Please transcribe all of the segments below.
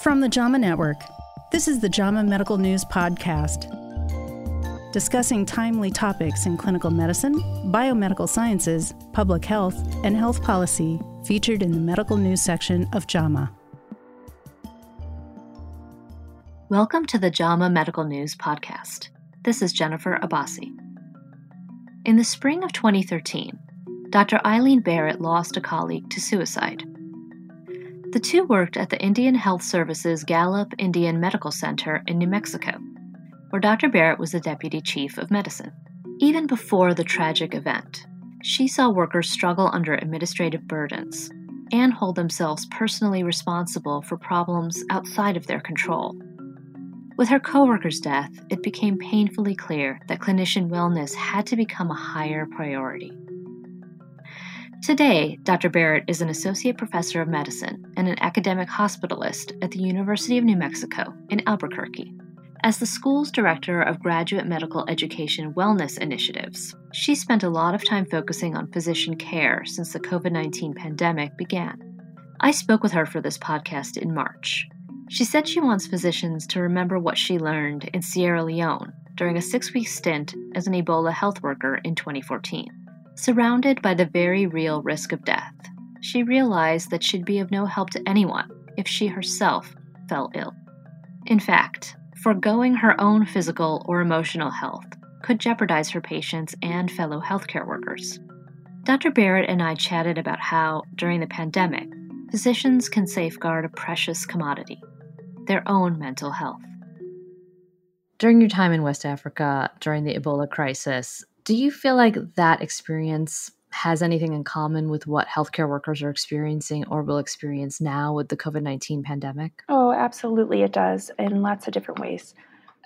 From the JAMA Network, this is the JAMA Medical News Podcast, discussing timely topics in clinical medicine, biomedical sciences, public health, and health policy featured in the medical news section of JAMA. Welcome to the JAMA Medical News Podcast. This is Jennifer Abbasi. In the spring of 2013, Dr. Eileen Barrett lost a colleague to suicide. The two worked at the Indian Health Services Gallup Indian Medical Center in New Mexico, where Dr. Barrett was the deputy chief of medicine. Even before the tragic event, she saw workers struggle under administrative burdens and hold themselves personally responsible for problems outside of their control. With her coworker's death, it became painfully clear that clinician wellness had to become a higher priority. Today, Dr. Barrett is an associate professor of medicine and an academic hospitalist at the University of New Mexico in Albuquerque. As the school's director of graduate medical education wellness initiatives, she spent a lot of time focusing on physician care since the COVID 19 pandemic began. I spoke with her for this podcast in March. She said she wants physicians to remember what she learned in Sierra Leone during a six week stint as an Ebola health worker in 2014. Surrounded by the very real risk of death, she realized that she'd be of no help to anyone if she herself fell ill. In fact, foregoing her own physical or emotional health could jeopardize her patients and fellow healthcare workers. Dr. Barrett and I chatted about how, during the pandemic, physicians can safeguard a precious commodity their own mental health. During your time in West Africa during the Ebola crisis, do you feel like that experience has anything in common with what healthcare workers are experiencing or will experience now with the COVID 19 pandemic? Oh, absolutely, it does in lots of different ways.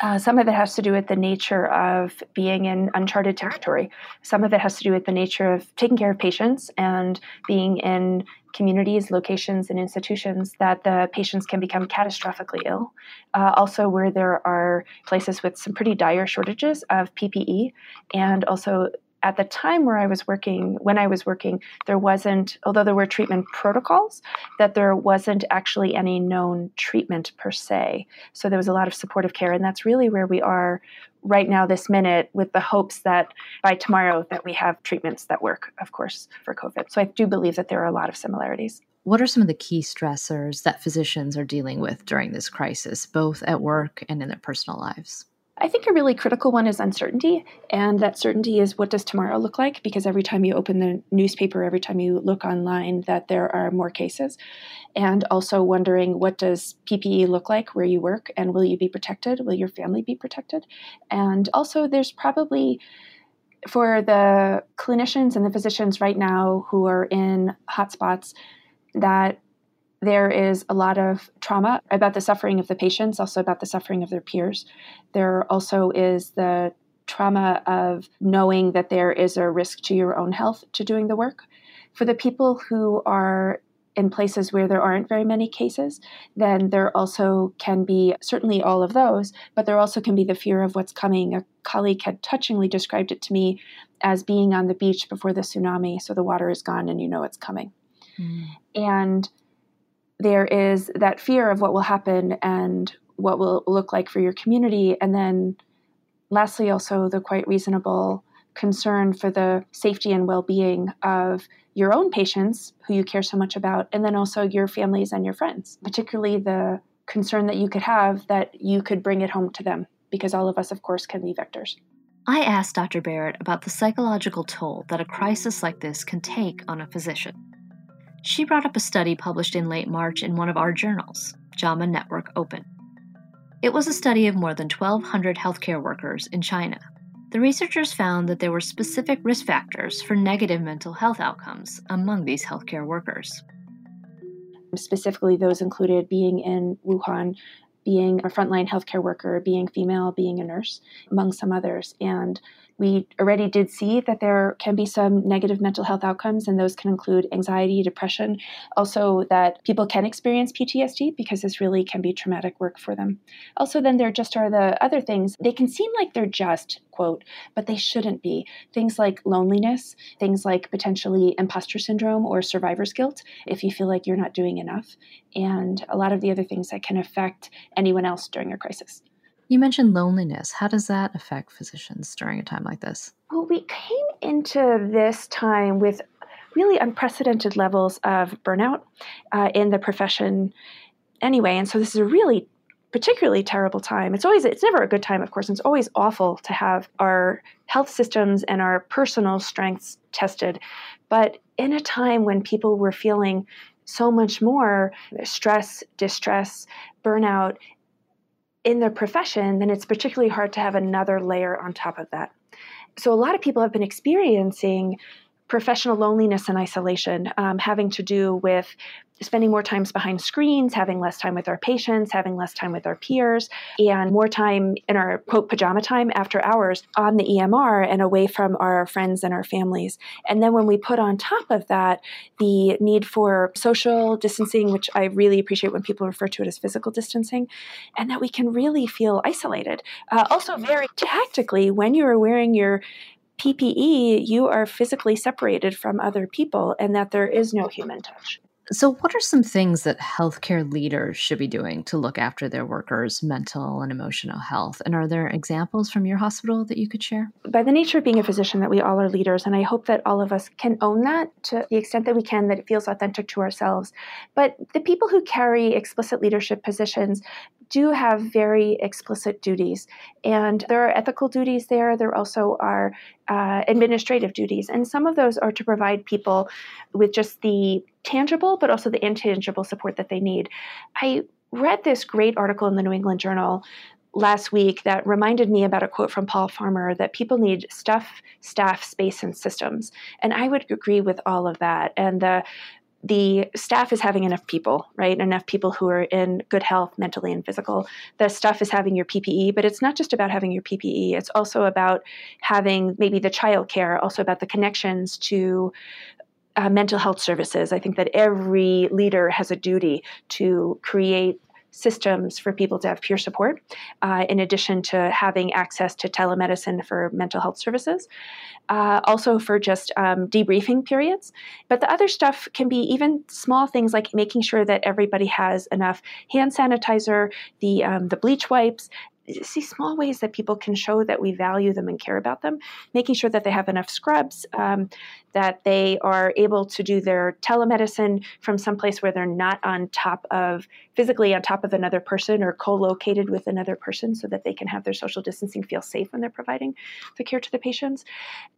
Uh, some of it has to do with the nature of being in uncharted territory. Some of it has to do with the nature of taking care of patients and being in communities, locations, and institutions that the patients can become catastrophically ill. Uh, also, where there are places with some pretty dire shortages of PPE and also at the time where I was working, when I was working, there wasn't, although there were treatment protocols, that there wasn't actually any known treatment per se. So there was a lot of supportive care, and that's really where we are right now, this minute, with the hopes that by tomorrow that we have treatments that work, of course, for COVID. So I do believe that there are a lot of similarities. What are some of the key stressors that physicians are dealing with during this crisis, both at work and in their personal lives? I think a really critical one is uncertainty. And that certainty is what does tomorrow look like? Because every time you open the newspaper, every time you look online, that there are more cases. And also wondering what does PPE look like where you work? And will you be protected? Will your family be protected? And also, there's probably for the clinicians and the physicians right now who are in hotspots that there is a lot of trauma about the suffering of the patients, also about the suffering of their peers. There also is the trauma of knowing that there is a risk to your own health to doing the work. For the people who are in places where there aren't very many cases, then there also can be certainly all of those, but there also can be the fear of what's coming. A colleague had touchingly described it to me as being on the beach before the tsunami, so the water is gone and you know it's coming. Mm. And there is that fear of what will happen and what will look like for your community. And then, lastly, also the quite reasonable concern for the safety and well being of your own patients who you care so much about, and then also your families and your friends, particularly the concern that you could have that you could bring it home to them, because all of us, of course, can be vectors. I asked Dr. Barrett about the psychological toll that a crisis like this can take on a physician. She brought up a study published in late March in one of our journals, JAMA Network Open. It was a study of more than 1,200 healthcare workers in China. The researchers found that there were specific risk factors for negative mental health outcomes among these healthcare workers. Specifically, those included being in Wuhan, being a frontline healthcare worker, being female, being a nurse, among some others. And We already did see that there can be some negative mental health outcomes, and those can include anxiety, depression, also that people can experience PTSD because this really can be traumatic work for them. Also, then there just are the other things. They can seem like they're just, quote, but they shouldn't be. Things like loneliness, things like potentially imposter syndrome or survivor's guilt if you feel like you're not doing enough, and a lot of the other things that can affect anyone else during a crisis. You mentioned loneliness. How does that affect physicians during a time like this? Well, we came into this time with really unprecedented levels of burnout uh, in the profession anyway. And so this is a really particularly terrible time. It's always it's never a good time, of course. And it's always awful to have our health systems and our personal strengths tested. But in a time when people were feeling so much more stress, distress, burnout, in their profession, then it's particularly hard to have another layer on top of that. So, a lot of people have been experiencing professional loneliness and isolation um, having to do with spending more times behind screens, having less time with our patients, having less time with our peers, and more time in our quote pajama time after hours on the EMR and away from our friends and our families. And then when we put on top of that the need for social distancing, which I really appreciate when people refer to it as physical distancing, and that we can really feel isolated. Uh, also, very tactically, when you are wearing your PPE, you are physically separated from other people and that there is no human touch. So, what are some things that healthcare leaders should be doing to look after their workers' mental and emotional health? And are there examples from your hospital that you could share? By the nature of being a physician, that we all are leaders, and I hope that all of us can own that to the extent that we can, that it feels authentic to ourselves. But the people who carry explicit leadership positions do have very explicit duties. And there are ethical duties there. There also are uh, administrative duties. And some of those are to provide people with just the tangible, but also the intangible support that they need. I read this great article in the New England Journal last week that reminded me about a quote from Paul Farmer that people need stuff, staff, space, and systems. And I would agree with all of that. And the the staff is having enough people, right? Enough people who are in good health, mentally and physical. The staff is having your PPE, but it's not just about having your PPE. It's also about having maybe the child care, also about the connections to uh, mental health services. I think that every leader has a duty to create systems for people to have peer support, uh, in addition to having access to telemedicine for mental health services, uh, also for just um, debriefing periods. But the other stuff can be even small things like making sure that everybody has enough hand sanitizer, the um, the bleach wipes, see small ways that people can show that we value them and care about them, making sure that they have enough scrubs, um, that they are able to do their telemedicine from someplace where they're not on top of physically on top of another person or co-located with another person so that they can have their social distancing feel safe when they're providing the care to the patients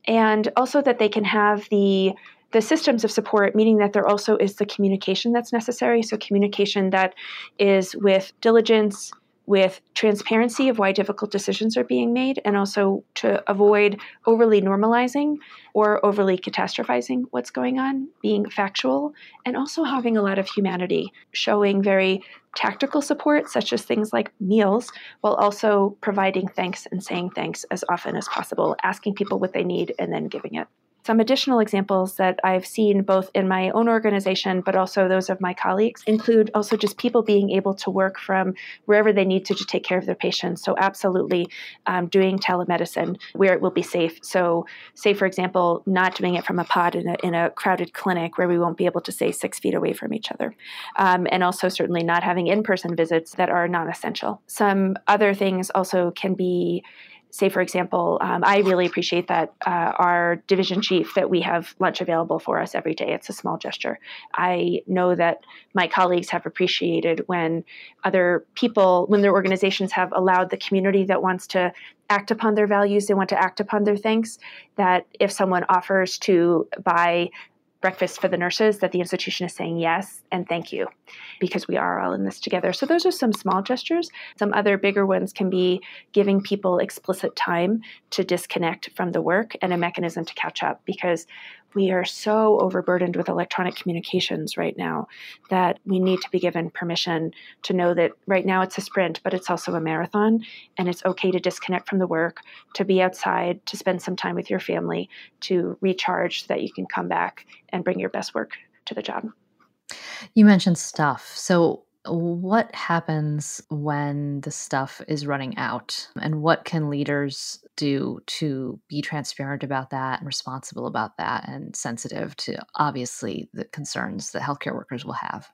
and also that they can have the the systems of support, meaning that there also is the communication that's necessary. So, communication that is with diligence, with transparency of why difficult decisions are being made and also to avoid overly normalizing or overly catastrophizing what's going on, being factual, and also having a lot of humanity, showing very tactical support, such as things like meals, while also providing thanks and saying thanks as often as possible, asking people what they need and then giving it. Some additional examples that I've seen both in my own organization, but also those of my colleagues, include also just people being able to work from wherever they need to to take care of their patients. So, absolutely um, doing telemedicine where it will be safe. So, say, for example, not doing it from a pod in a, in a crowded clinic where we won't be able to stay six feet away from each other. Um, and also, certainly not having in person visits that are non essential. Some other things also can be say, for example, um, I really appreciate that uh, our division chief that we have lunch available for us every day. It's a small gesture. I know that my colleagues have appreciated when other people, when their organizations have allowed the community that wants to act upon their values, they want to act upon their thanks, that if someone offers to buy breakfast for the nurses that the institution is saying yes and thank you because we are all in this together. So those are some small gestures. Some other bigger ones can be giving people explicit time to disconnect from the work and a mechanism to catch up because we are so overburdened with electronic communications right now that we need to be given permission to know that right now it's a sprint, but it's also a marathon. And it's okay to disconnect from the work, to be outside, to spend some time with your family, to recharge so that you can come back and bring your best work to the job. You mentioned stuff. So, what happens when the stuff is running out? And what can leaders do to be transparent about that and responsible about that and sensitive to obviously the concerns that healthcare workers will have?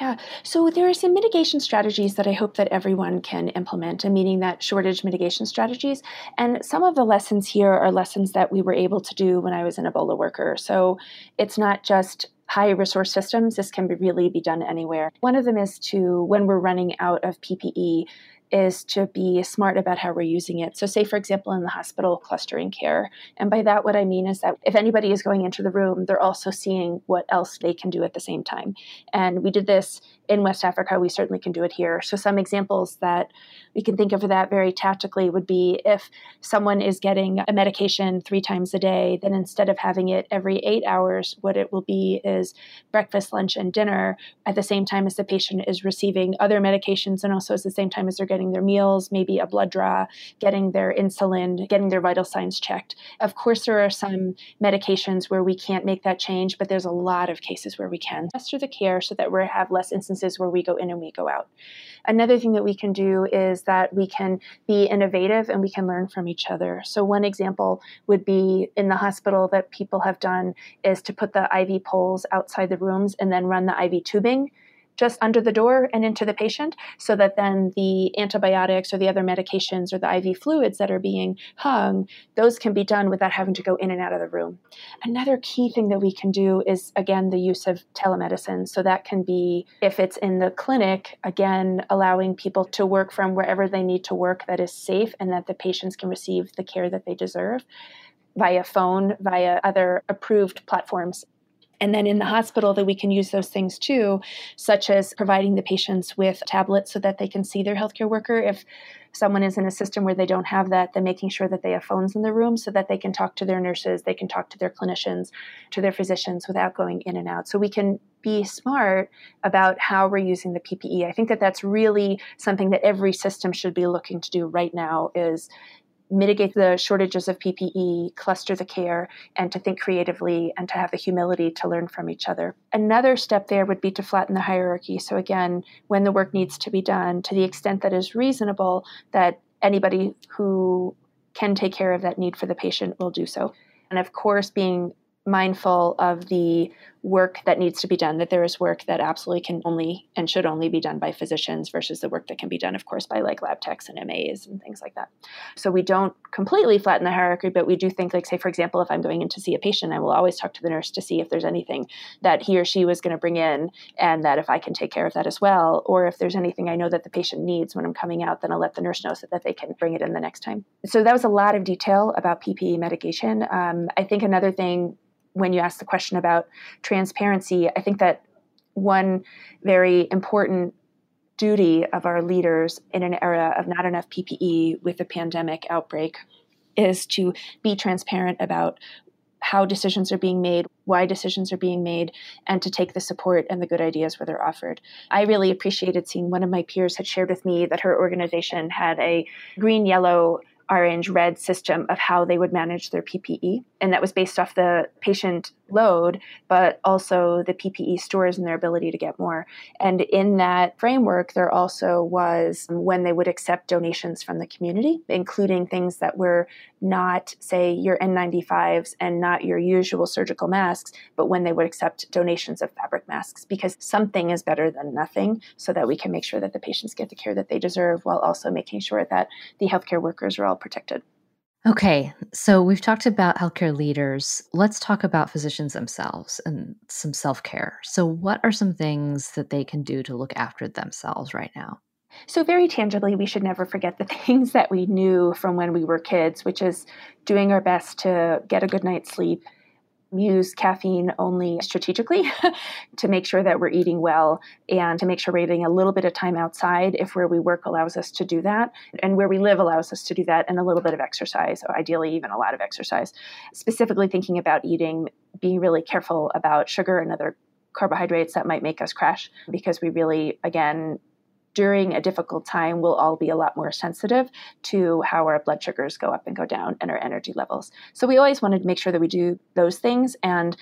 Yeah, so there are some mitigation strategies that I hope that everyone can implement, and meaning that shortage mitigation strategies. And some of the lessons here are lessons that we were able to do when I was an Ebola worker. So it's not just high resource systems, this can be really be done anywhere. One of them is to, when we're running out of PPE, is to be smart about how we're using it. So, say, for example, in the hospital clustering care. And by that, what I mean is that if anybody is going into the room, they're also seeing what else they can do at the same time. And we did this in West Africa. We certainly can do it here. So, some examples that we can think of that very tactically would be if someone is getting a medication three times a day, then instead of having it every eight hours, what it will be is breakfast, lunch, and dinner at the same time as the patient is receiving other medications and also at the same time as they're getting their meals, maybe a blood draw, getting their insulin, getting their vital signs checked. Of course, there are some medications where we can't make that change, but there's a lot of cases where we can. Just the care so that we have less instances where we go in and we go out. Another thing that we can do is that we can be innovative and we can learn from each other. So, one example would be in the hospital that people have done is to put the IV poles outside the rooms and then run the IV tubing just under the door and into the patient so that then the antibiotics or the other medications or the IV fluids that are being hung, those can be done without having to go in and out of the room. Another key thing that we can do is, again, the use of telemedicine. So that can be, if it's in the clinic, again, allowing people to work from wherever they need to work that is safe and that the patients can receive the care that they deserve via phone, via other approved platforms and then in the hospital, that we can use those things too, such as providing the patients with tablets so that they can see their healthcare worker. If someone is in a system where they don't have that, then making sure that they have phones in the room so that they can talk to their nurses, they can talk to their clinicians, to their physicians without going in and out. So we can be smart about how we're using the PPE. I think that that's really something that every system should be looking to do right now is mitigate the shortages of PPE, cluster the care, and to think creatively and to have the humility to learn from each other. Another step there would be to flatten the hierarchy. So, again, when the work needs to be done, to the extent that is reasonable, that anybody who can take care of that need for the patient will do so. And of course, being mindful of the work that needs to be done, that there is work that absolutely can only and should only be done by physicians versus the work that can be done, of course, by like lab techs and MAs and things like that. So we don't completely flatten the hierarchy, but we do think, like, say, for example, if I'm going in to see a patient, I will always talk to the nurse to see if there's anything that he or she was going to bring in and that if I can take care of that as well, or if there's anything I know that the patient needs when I'm coming out, then I'll let the nurse know so that they can bring it in the next time. So that was a lot of detail about PPE mitigation. Um, I think another thing when you ask the question about transparency, I think that one very important duty of our leaders in an era of not enough PPE with a pandemic outbreak is to be transparent about how decisions are being made, why decisions are being made, and to take the support and the good ideas where they're offered. I really appreciated seeing one of my peers had shared with me that her organization had a green yellow orange red system of how they would manage their PPE. And that was based off the patient load, but also the PPE stores and their ability to get more. And in that framework, there also was when they would accept donations from the community, including things that were not, say, your N95s and not your usual surgical masks, but when they would accept donations of fabric masks, because something is better than nothing, so that we can make sure that the patients get the care that they deserve while also making sure that the healthcare workers are all protected. Okay, so we've talked about healthcare leaders. Let's talk about physicians themselves and some self care. So, what are some things that they can do to look after themselves right now? So, very tangibly, we should never forget the things that we knew from when we were kids, which is doing our best to get a good night's sleep, use caffeine only strategically to make sure that we're eating well and to make sure we're getting a little bit of time outside if where we work allows us to do that and where we live allows us to do that and a little bit of exercise, or ideally even a lot of exercise. Specifically thinking about eating, being really careful about sugar and other carbohydrates that might make us crash because we really, again, during a difficult time, we'll all be a lot more sensitive to how our blood sugars go up and go down and our energy levels. So we always wanted to make sure that we do those things. And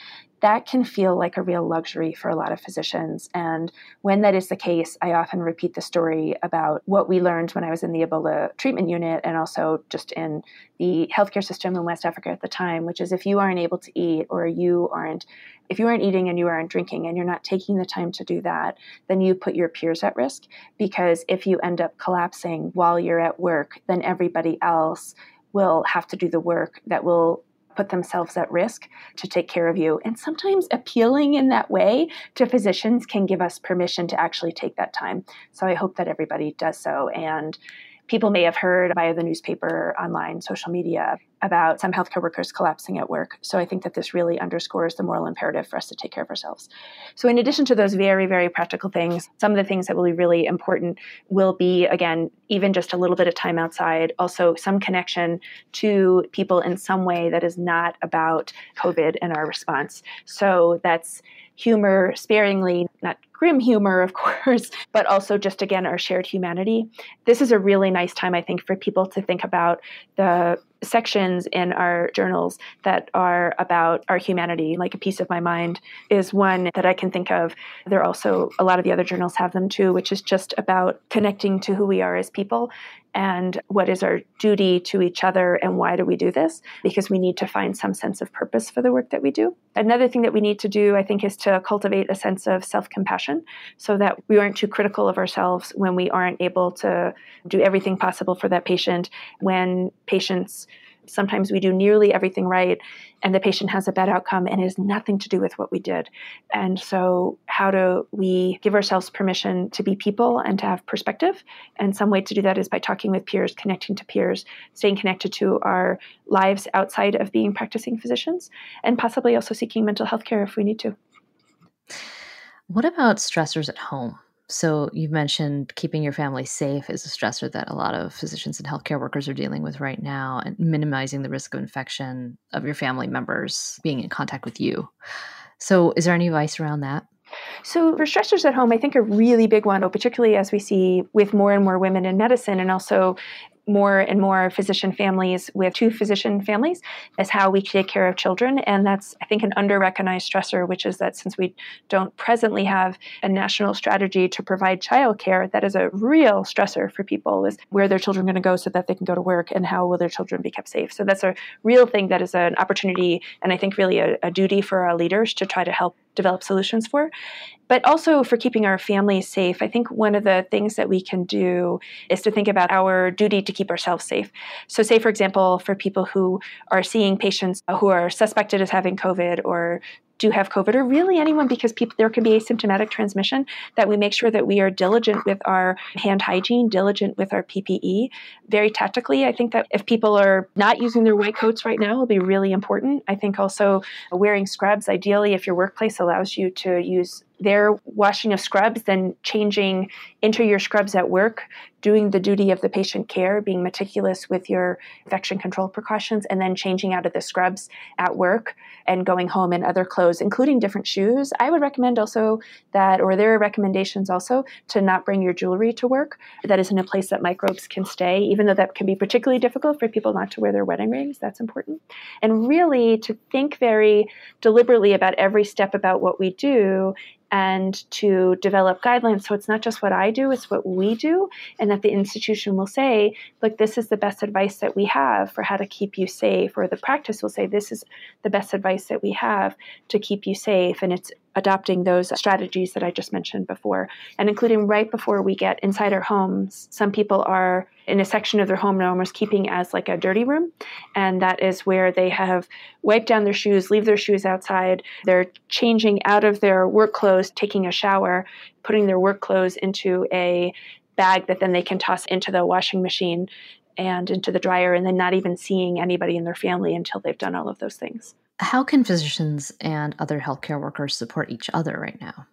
that can feel like a real luxury for a lot of physicians. And when that is the case, I often repeat the story about what we learned when I was in the Ebola treatment unit and also just in the healthcare system in West Africa at the time, which is if you aren't able to eat or you aren't if you aren't eating and you aren't drinking and you're not taking the time to do that, then you put your peers at risk because if you end up collapsing while you're at work, then everybody else will have to do the work that will put themselves at risk to take care of you. And sometimes appealing in that way to physicians can give us permission to actually take that time. So I hope that everybody does so. And people may have heard via the newspaper, online, social media about some healthcare workers collapsing at work. So I think that this really underscores the moral imperative for us to take care of ourselves. So, in addition to those very, very practical things, some of the things that will be really important will be, again, even just a little bit of time outside, also some connection to people in some way that is not about COVID and our response. So that's humor sparingly, not grim humor, of course, but also just again our shared humanity. This is a really nice time, I think, for people to think about the sections in our journals that are about our humanity, like a piece of my mind is one that I can think of. There are also a lot of the other journals have them too, which is just about connecting to who we are as people and what is our duty to each other and why do we do this? Because we need to find some sense of purpose for the work that we do. Another thing that we need to do i think is to cultivate a sense of self-compassion so that we aren't too critical of ourselves when we aren't able to do everything possible for that patient. When patients sometimes we do nearly everything right and the patient has a bad outcome and it has nothing to do with what we did. And so, how do we give ourselves permission to be people and to have perspective? And some way to do that is by talking with peers, connecting to peers, staying connected to our lives outside of being practicing physicians, and possibly also seeking mental health care if we need to. What about stressors at home? So you've mentioned keeping your family safe is a stressor that a lot of physicians and healthcare workers are dealing with right now, and minimizing the risk of infection of your family members being in contact with you. So, is there any advice around that? So, for stressors at home, I think a really big one, particularly as we see with more and more women in medicine and also more and more physician families with two physician families is how we take care of children. And that's, I think, an under recognized stressor, which is that since we don't presently have a national strategy to provide childcare, that is a real stressor for people is where their children going to go so that they can go to work and how will their children be kept safe. So that's a real thing that is an opportunity and I think really a, a duty for our leaders to try to help develop solutions for. But also for keeping our families safe, I think one of the things that we can do is to think about our duty to keep ourselves safe. So, say, for example, for people who are seeing patients who are suspected as having COVID or do have COVID, or really anyone, because people there can be asymptomatic transmission, that we make sure that we are diligent with our hand hygiene, diligent with our PPE. Very tactically, I think that if people are not using their white coats right now, will be really important. I think also wearing scrubs, ideally, if your workplace allows you to use their washing of scrubs, then changing into your scrubs at work, doing the duty of the patient care, being meticulous with your infection control precautions, and then changing out of the scrubs at work and going home in other clothes, including different shoes. I would recommend also that, or there are recommendations also to not bring your jewelry to work. That is in a place that microbes can stay, even though that can be particularly difficult for people not to wear their wedding rings. That's important. And really to think very deliberately about every step about what we do and to develop guidelines. So it's not just what I do, it's what we do, and that the institution will say, look, this is the best advice that we have for how to keep you safe, or the practice will say, this is the best advice that we have to keep you safe. And it's adopting those strategies that I just mentioned before, and including right before we get inside our homes. Some people are in a section of their home almost keeping as like a dirty room, and that is where they have wiped down their shoes, leave their shoes outside. They're changing out of their work clothes, taking a shower, putting their work clothes into a bag that then they can toss into the washing machine and into the dryer, and then not even seeing anybody in their family until they've done all of those things. How can physicians and other healthcare workers support each other right now?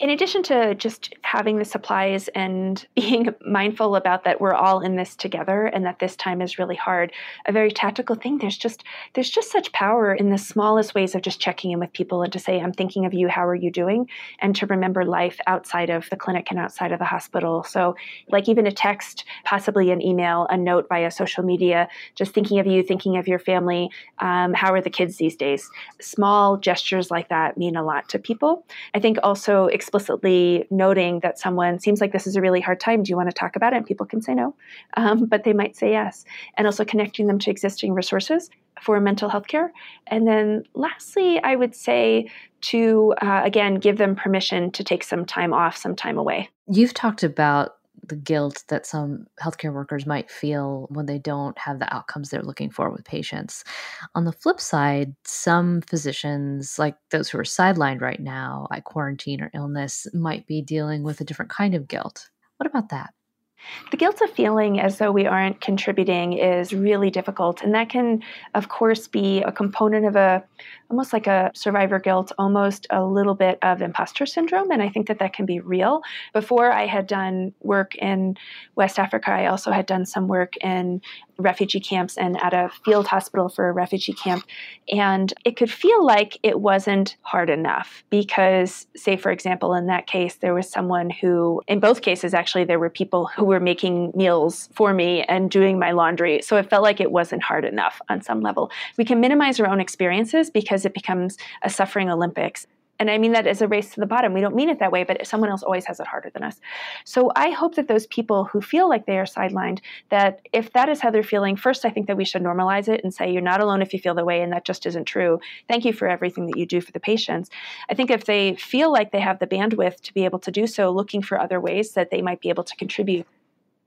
In addition to just having the supplies and being mindful about that we're all in this together and that this time is really hard a very tactical thing there's just there's just such power in the smallest ways of just checking in with people and to say i'm thinking of you. How are you doing? and to remember life outside of the clinic and outside of the hospital. So like even a text possibly an email a note via social media just thinking of you thinking of your family um, how are the kids these days? Small gestures like that mean a lot to people. I think also explicitly noting that someone seems like this is a really hard time. Do you want to talk about it? And people can say no, um, but they might say yes. And also connecting them to existing resources for mental health care. And then lastly, I would say to, uh, again, give them permission to take some time off, some time away. You've talked about the guilt that some healthcare workers might feel when they don't have the outcomes they're looking for with patients. On the flip side, some physicians, like those who are sidelined right now by quarantine or illness, might be dealing with a different kind of guilt. What about that? The guilt of feeling as though we aren't contributing is really difficult. And that can, of course, be a component of a almost like a survivor guilt, almost a little bit of imposter syndrome. And I think that that can be real. Before I had done work in West Africa, I also had done some work in refugee camps and at a field hospital for a refugee camp. And it could feel like it wasn't hard enough because, say, for example, in that case, there was someone who, in both cases, actually, there were people who were making meals for me and doing my laundry. So it felt like it wasn't hard enough on some level. We can minimize our own experiences because it becomes a suffering Olympics. And I mean that as a race to the bottom. We don't mean it that way, but someone else always has it harder than us. So I hope that those people who feel like they are sidelined, that if that is how they're feeling, first, I think that we should normalize it and say, you're not alone if you feel that way, and that just isn't true. Thank you for everything that you do for the patients. I think if they feel like they have the bandwidth to be able to do so, looking for other ways that they might be able to contribute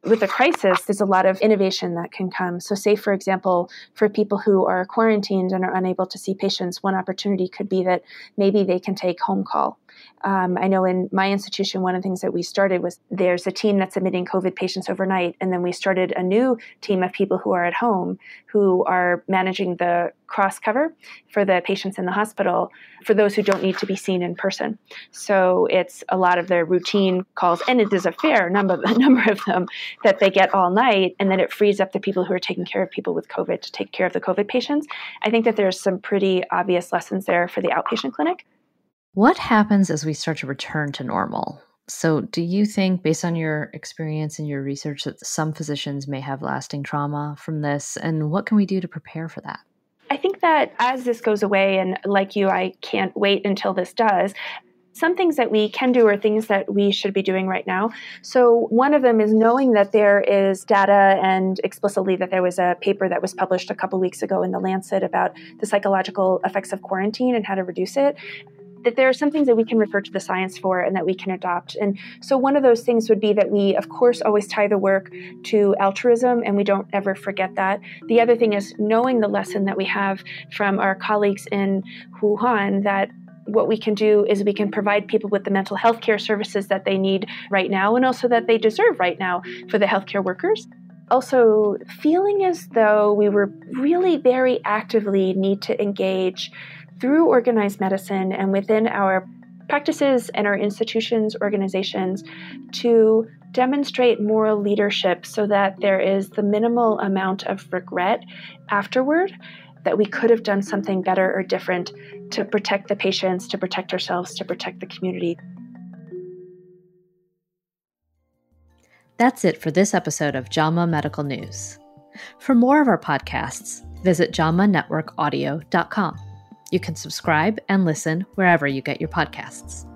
with a crisis, there's a lot of innovation that can come. So, say, for example, for people who are quarantined and are unable to see patients, one opportunity could be that maybe they can take home call. Um, I know in my institution, one of the things that we started was there's a team that's admitting COVID patients overnight, and then we started a new team of people who are at home who are managing the cross cover for the patients in the hospital for those who don't need to be seen in person. So it's a lot of their routine calls, and it is a fair number, number of them that they get all night, and then it frees up the people who are taking care of people with COVID to take care of the COVID patients. I think that there's some pretty obvious lessons there for the outpatient clinic. What happens as we start to return to normal? So, do you think, based on your experience and your research, that some physicians may have lasting trauma from this? And what can we do to prepare for that? I think that as this goes away, and like you, I can't wait until this does. Some things that we can do or things that we should be doing right now. So, one of them is knowing that there is data and explicitly that there was a paper that was published a couple weeks ago in The Lancet about the psychological effects of quarantine and how to reduce it that there are some things that we can refer to the science for and that we can adopt. And so one of those things would be that we, of course, always tie the work to altruism and we don't ever forget that. The other thing is knowing the lesson that we have from our colleagues in Wuhan that what we can do is we can provide people with the mental health care services that they need right now and also that they deserve right now for the healthcare workers. Also feeling as though we were really very actively need to engage through organized medicine and within our practices and our institutions, organizations to demonstrate moral leadership so that there is the minimal amount of regret afterward that we could have done something better or different to protect the patients, to protect ourselves, to protect the community. That's it for this episode of JAMA Medical News. For more of our podcasts, visit jamanetworkaudio.com. You can subscribe and listen wherever you get your podcasts.